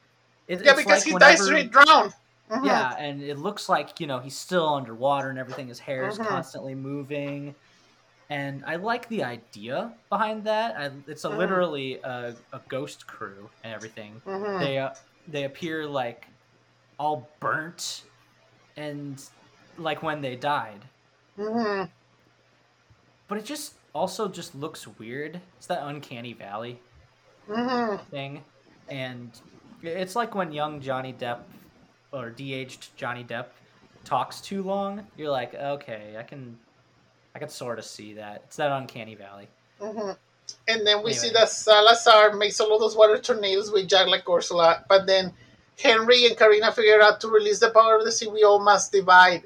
It, Yeah, because like he whenever- dies straight drowned. Mhm. yeah, and it looks like you know he's still underwater and everything. His hair is Mhm. constantly moving, and I like the idea behind that. I, it's a Mhm. literally a, a ghost crew and everything. Mhm. They uh, they appear like all burnt and like when they died, Mhm. but it just also just looks weird. It's that uncanny valley Mhm. thing, and it's like when young Johnny Depp or de-aged Johnny Depp talks too long. You're like, okay, I can, I can sort of see that. It's that uncanny valley. Mhm. And then we see Anyway. that Salazar makes all of those water tornadoes with Jack like Ursula, but then Henry and Karina figure out to release the power of the sea. We all must divide.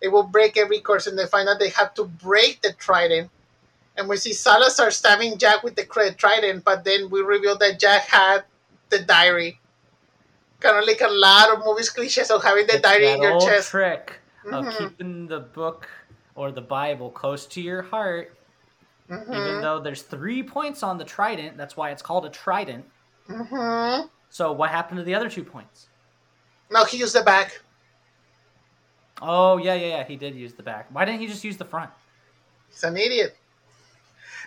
It will break every curse, and they find out they have to break the trident. And we see Salazar stabbing Jack with the trident, but then we reveal that Jack had the diary. Kind of like a lot of movies cliches of having the It's diary in your old chest. trick of Mhm. keeping the book or the Bible close to your heart, even Mhm. though there's three points on the trident. That's why it's called a trident. Mhm. So what happened to the other two points? No, he used the back. Oh yeah, yeah, yeah. He did use the back. Why didn't he just use the front? He's an idiot.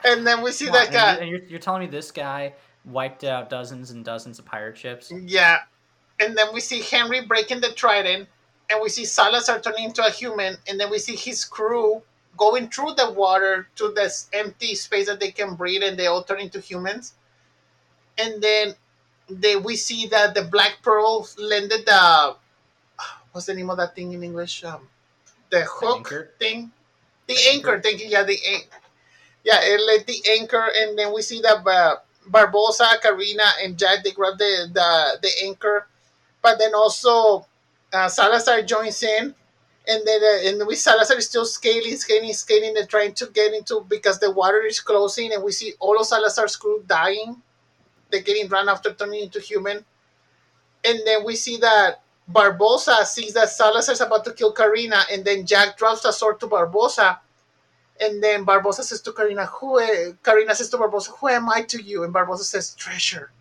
And then we see on, that guy. and, you- and you're, you're telling me this guy wiped out dozens and dozens of pirate ships? Yeah. And then we see Henry breaking the trident, and we see Salazar turning into a human, and then we see his crew going through the water to this empty space that they can breathe, and they all turn into humans. And then they we see that the Black Pearl landed the what's the name of that thing in English? Um, the hook anchor? thing, the, The anchor. anchor? Thank you. Yeah, the yeah, it let the anchor, and then we see that uh, Barbossa, Karina, and Jack they grab the the, the anchor, but then also uh, Salazar joins in, and then uh, and we Salazar is still scaling, scaling, scaling, and trying to get into because the water is closing, and we see all of Salazar's crew dying. They're getting run after turning into human, and then we see that Barbossa sees that Salazar is about to kill Karina, and then Jack drops the sword to Barbossa. And then Barbossa says to Karina, "Who?" Karina says to Barbossa, "Who am I to you?" And Barbossa says, "Treasure."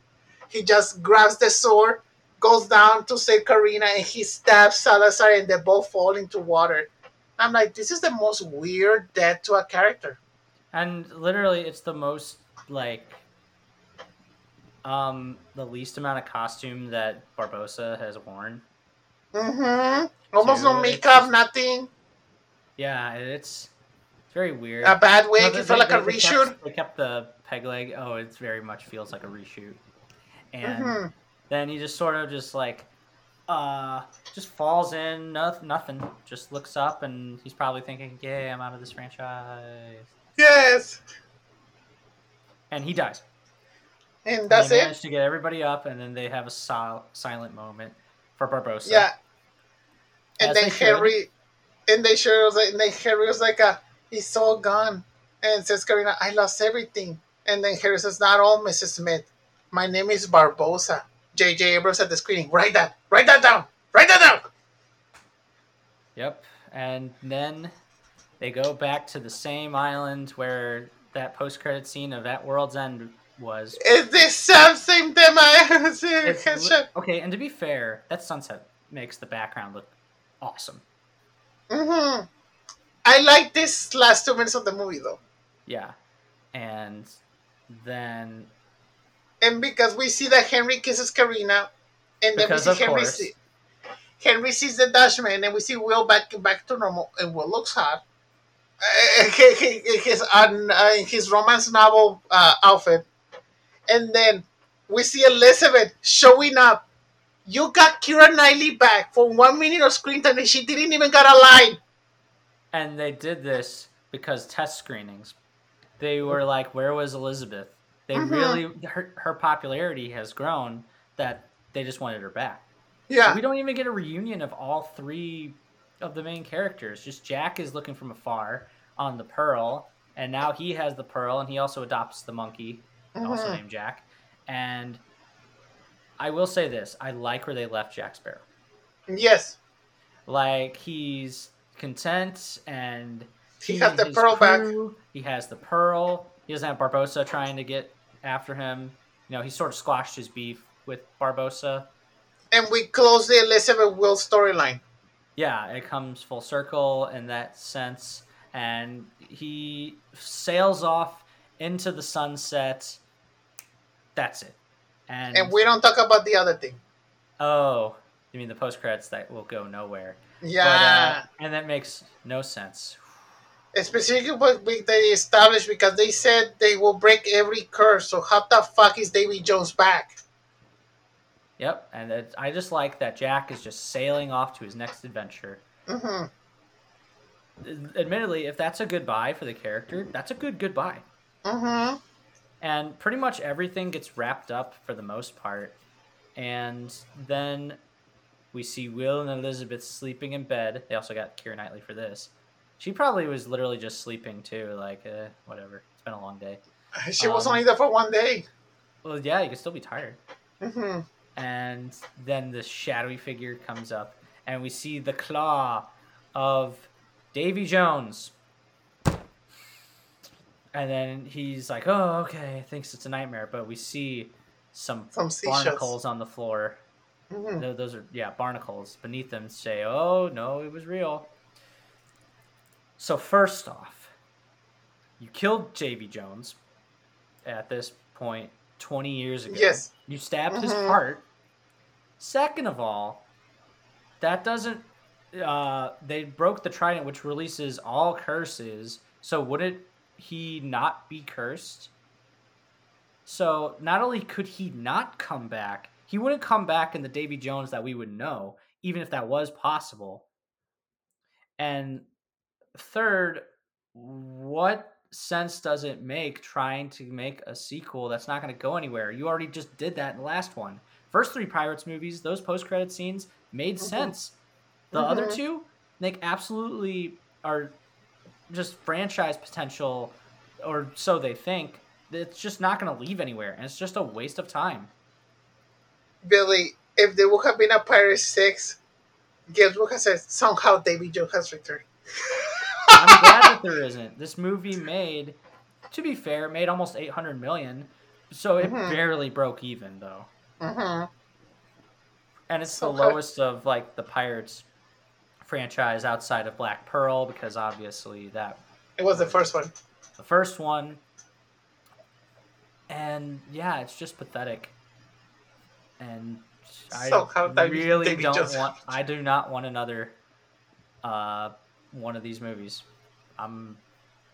He just grabs the sword, goes down to save Karina, and he stabs Salazar, and they both fall into water. I'm like, this is the most weird death to a character. And literally, it's the most like um the least amount of costume that Barbossa has worn. Mm-hmm. Almost Dude, no makeup, nothing. Yeah, it's very weird. A bad wig. No, it felt like they- a they reshoot. Kept, they kept the peg leg. Oh, it very much feels like a reshoot. And hmm then he just sort of just like uh just falls in nothing nothing just looks up and he's probably thinking yay i'm out of this franchise Yes. and he dies And And that's they it. manage to get everybody up and then they have a sil- silent moment for barbossa Yeah. And As then they should. And they sure was like, and then Henry was like, uh, he's all gone. And says Karina, I lost everything. And then Harry says, not all, Mrs. Smith. My name is Barbossa. J.J. Abrams at the screening. Write that. Write that down. Write that down. yep and then they go back to the same island where that post-credit scene of at world's end was Is this something that my It's headshot? okay and to be fair that sunset makes the background look awesome Mm-hmm. I like this last two minutes of the movie though. Yeah. And then And because we see that Henry kisses Karina, and then Because we see Henry see, Henry sees the Dutchman, and we see Will back back to normal, and Will looks hot. Uh, he- he- he- his uh, his romance novel uh, outfit, and then we see Elizabeth showing up. You got Keira Knightley back for one minute of screen time, and she didn't even got a line. And they did this because test screenings. They were like, "Where was Elizabeth?" They Mhm. really her, her popularity has grown that they just wanted her back. Yeah, We don't even get a reunion of all three of the main characters. Just Jack is looking from afar on the Pearl, and now he has the pearl, and he also adopts the monkey, also Mhm. named Jack. And I will say this: I like where they left Jack Sparrow. Yes, Like he's content, and he has the pearl back. He has the pearl. He doesn't have Barbossa trying to get after him. You know, he sort of squashed his beef with Barbossa. And we close the Elizabeth Will storyline. Yeah, it comes full circle in that sense, and he sails off into the sunset. That's it. And, And we don't talk about the other thing. oh, you mean the post credits that will go nowhere? But, uh, Yeah. and that makes no sense. Specifically what they established because they said they will break every curse. So how the fuck is Davy Jones back? Yep, and it, I just like that Jack is just sailing off to his next adventure. hmm Admittedly, if that's a goodbye for the character, that's a good goodbye. hmm And pretty much everything gets wrapped up for the most part. And then we see Will and Elizabeth sleeping in bed. They also got Keira Knightley for this. She probably was literally just sleeping too, like, eh, whatever. It's been a long day. She was Um, only there for one day. Well, yeah, you can still be tired. hmm and then the shadowy figure comes up and we see the claw of davy jones and then he's like oh okay thinks it's a nightmare but we see some Some barnacles on the floor hmm Tho- those are yeah barnacles beneath them say oh no it was real so first off you killed davy jones at this point 20 years ago Yes. you stabbed his Mhm. heart. Second of all, that doesn't. Uh, they broke the trident, which releases all curses. So wouldn't he not be cursed? So not only could he not come back, he wouldn't come back in the Davy Jones that we would know, even if that was possible. And third, what sense does it make trying to make a sequel that's not going to go anywhere? You already just did that in the last one. First three Pirates movies, those post credit scenes made Mhm. sense. The other Mhm. two, they absolutely are just franchise potential, or so they think. It's just not going to leave anywhere, and it's just a waste of time. Billy, if there would have been a Pirate 6, guess would have said? Somehow Davy Jones has returned. I'm glad that there isn't. This movie made, to be fair, made almost 800 million, so it Mhm. barely broke even though. hmm And it's the So- lowest of like the Pirates franchise outside of Black Pearl because obviously that It was the first one. the first one. And yeah, it's just pathetic. And I So how really don't Jones- want I do not want another uh one of these movies. I'm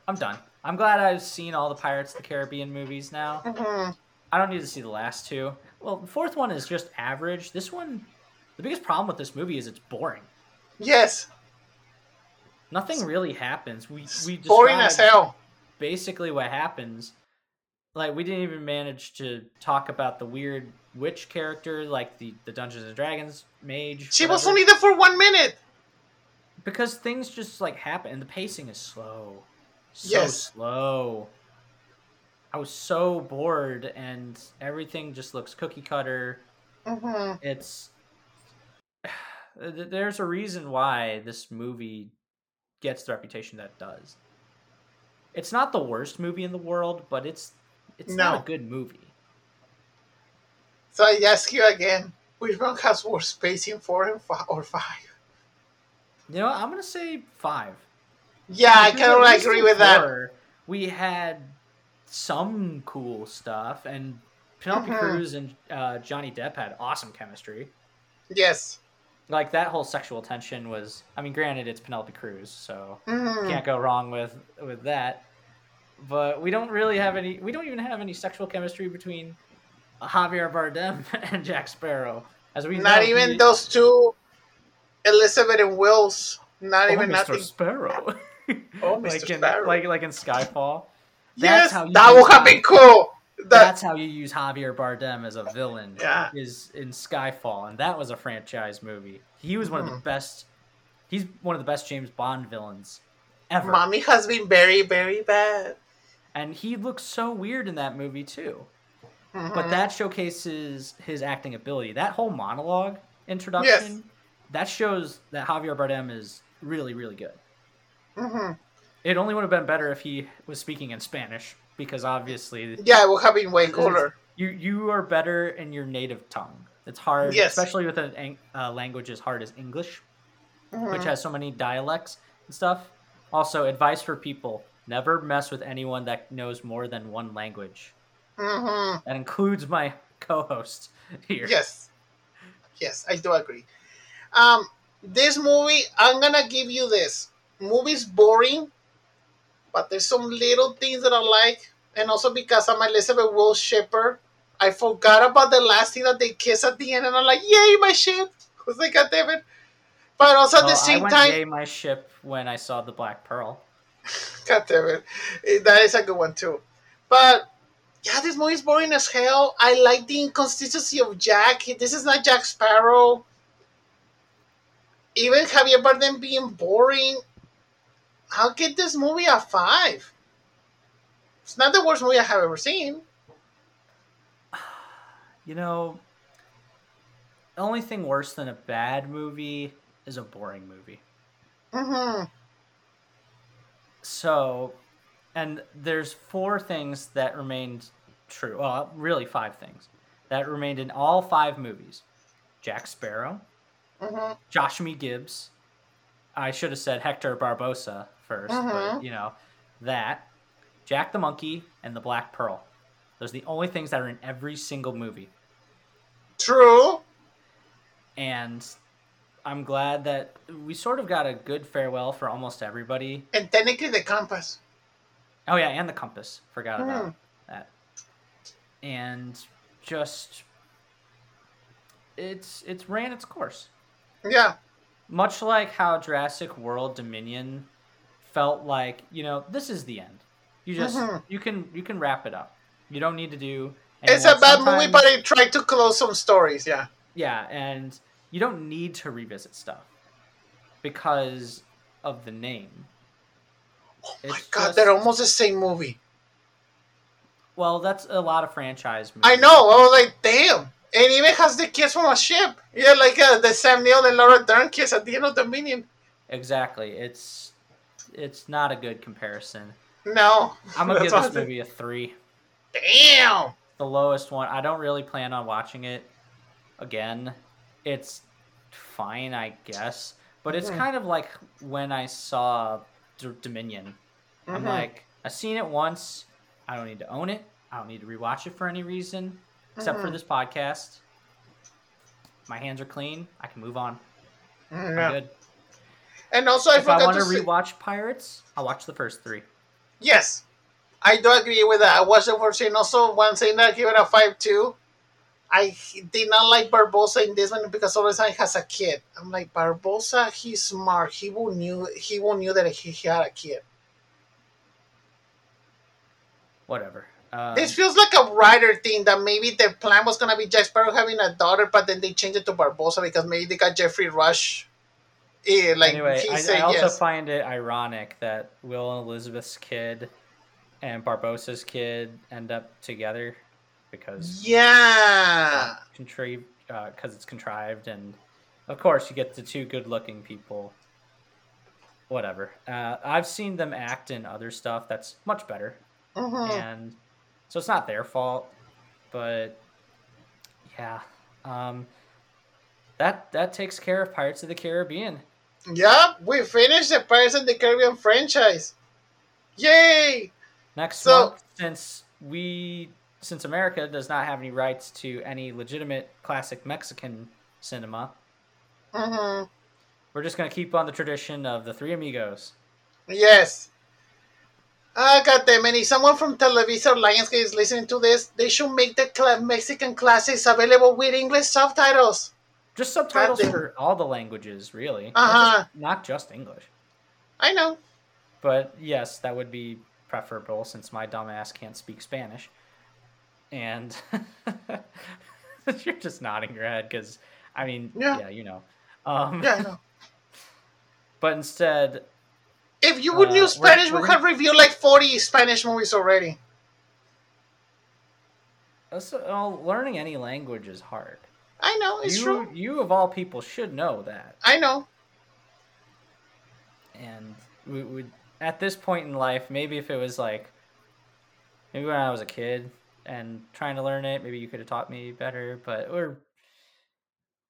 I'm done. I'm glad I've seen all the Pirates of the Caribbean movies now. hmm I don't need to see the last two. Well, the fourth one is just average. This one the biggest problem with this movie is it's boring. Yes. Nothing really happens. We we Boring as hell. basically what happens. Like we didn't even manage to talk about the weird witch character, like the the Dungeons and Dragons mage. She was only there for one minute. because things just like happen, and the pacing is slow, so Yes. slow. I was so bored, and everything just looks cookie cutter. hmm It's there's a reason why this movie gets the reputation that it does. It's not the worst movie in the world, but it's it's No. not a good movie. So I ask you again, which one has more spacing, four and five or five? You know, I'm gonna say five. Yeah, I kind of agree with that. We had some cool stuff, and Penelope Mhm. Cruz and uh, Johnny Depp had awesome chemistry. Yes. Like that whole sexual tension was. I mean, granted, it's Penelope Cruz, so Mhm. can't go wrong with with that. But we don't really have any. We don't even have any sexual chemistry between Javier Bardem and Jack Sparrow, as we Not know even he- those two, Elizabeth and Wills. Not Oh, even Mr. nothing. Sparrow. Oh, Mr. like in, Sparrow. like like in Skyfall. yes, That's how you that use would have been cool. That, That's how you use Javier Bardem as a villain. Yeah. Is in Skyfall, and that was a franchise movie. He was one of the Mhm. best. He's one of the best James Bond villains ever. Mommy has been very, very bad. And he looks so weird in that movie too. Mhm. But that showcases his acting ability. That whole monologue introduction, that shows that Javier Bardem is really, really good. Mhm. It only would have been better if he was speaking in Spanish, because obviously Yeah, it would have been way cooler. you you are better in your native tongue. It's hard, Yes. especially with a uh, language as hard as English, which Mhm. has so many dialects and stuff. Also, advice for people: never mess with anyone that knows more than one language. Mhm. That includes my co-host here. Yes. Yes, I do agree. Um, this movie, I'm gonna give you this. Movie's boring, but there's some little things that I like, and also because I'm Elizabeth Will shipper, I forgot about the last thing that they kiss at the end, and I'm like, yay, my ship! I was like, God damn it! But also at Well, the I same went time, yay my ship when I saw the Black Pearl. God damn it. Eh, That is a good one too. But yeah, this movie is boring as hell. I like the inconsistency of Jack. This is not Jack Sparrow. Even Javier Bardem being boring. I'll give this movie a five. It's not the worst movie I have ever seen. You know, the only thing worse than a bad movie is a boring movie. Mm-hmm. So, and there's four things that remained true. Well, really five things that remained in all five movies: Jack Sparrow, Mm-hmm. Joshamee Gibbs. I should have said Hector Barbossa 1st Mhm. but you know that Jack the Monkey and the Black Pearl. Those are the only things that are in every single movie, True. and I'm glad that we sort of got a good farewell for almost everybody. And technically the compass. Oh yeah, and the compass. Forgot about Hmm. that. And just it's it's ran its course. Yeah. Much like how Jurassic World Dominion felt like, you know, this is the end. You just Mhm. you can you can wrap it up. You don't need to do It's a bad movie, but it tried to close some stories. Yeah. yeah, and you don't need to revisit stuff because of the name. Oh my It's god, just- they're almost the same movie. Well, that's a lot of franchise movies. I know. I was like, damn. And even has the kiss from a ship. Yeah, like uh, the Sam Neill and Laura Dern kiss at the end of Dominion. Exactly. It's it's not a good comparison. No. I'm gonna give this awesome. movie a three. Damn. The lowest one. I don't really plan on watching it again. It's fine, I guess, but it's Mhm. kind of like when I saw D- Dominion. I'm Mhm. like, I've seen it once. I don't need to own it. I don't need to rewatch it for any reason except for Mhm. this podcast. My hands are clean. I can move on. I'm good. And also, I if I want to say, rewatch Pirates, I'll watch the first three. yes, I do agree with that. I watched the first scene. Also, one saying that I give it a five too. I did not like Barbossa in this one because all the time he has a kid. I'm like Barbossa. He's smart. He will knew. He will knew that he, had a kid. Whatever. Um, This feels like a writer thing that maybe the plan was gonna be Jack Sparrow having a daughter, but then they changed it to Barbossa because maybe they got Geoffrey Rush. Eh, like anyway, I, I also yes. find it ironic that Will and Elizabeth's kid and Barbossa's kid end up together because yeah. contrived because it's contrived, and of course you get the two good-looking people. Whatever. Uh, I've seen them act in other stuff that's much better, Mhm. and so it's not their fault. But yeah, um, that that takes care of Pirates of the Caribbean. Yep, we finished the Pirates of the Caribbean franchise. Yay! Next So- month, since we since America does not have any rights to any legitimate classic Mexican cinema, hmm we're just gonna keep on the tradition of the Three Amigos. Yes. Ah, goddamn it. If someone from Televisa or Lionsgate is listening to this, they should make the cla- Mexican classics available with English subtitles. Just subtitles Goddamn. for all the languages, really. Uh-huh. just- Not just English. I know. But yes, that would be preferable since my dumbass can't speak Spanish. And you're just nodding your head because, I mean, Yeah. yeah, you know. Um, Yeah, I know. But instead, If you would Uh, knew we're- Spanish, we could we gonna- have reviewed like 40 Spanish movies already. Also, well, learning any language is hard. I know, it's you, true. you of all people should know that. I know. And we would at this point in life, maybe if it was like maybe when I was a kid and trying to learn it, maybe you could have taught me better. But we're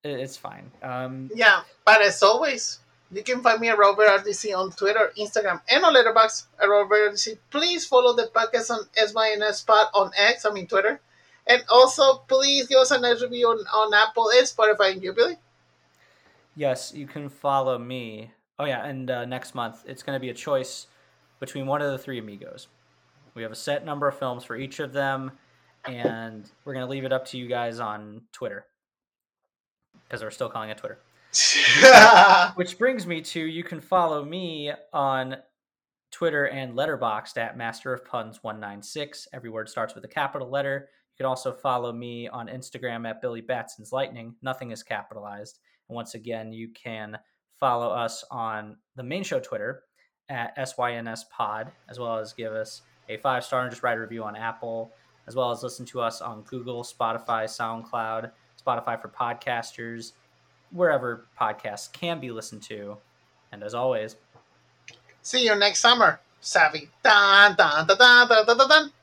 it's fine. Um, Yeah, but as always, you can find me at Robert RDC on Twitter, Instagram, and on Letterboxd at Robert RDC. Please follow the podcast on SYNS Pod on X, I mean Twitter. And also, please give us a nice review on, on Apple and Spotify and Jubilee. Yes, you can follow me. Oh yeah, and uh, next month it's going to be a choice between one of the three amigos. We have a set number of films for each of them, and we're going to leave it up to you guys on Twitter because we're still calling it Twitter. Which brings me to you can follow me on Twitter and Letterboxd at Master of Puns one nine six. Every word starts with a capital letter. You can also follow me on Instagram at Billy Batson's Lightning. Nothing is capitalized. And once again, you can follow us on the main show Twitter at SYNS Pod, as well as give us a five star and just write a review on Apple, as well as listen to us on Google, Spotify, SoundCloud, Spotify for podcasters, wherever podcasts can be listened to. And as always, See you next summer. Savvy. Dun, dun, dun, dun, dun, dun, dun.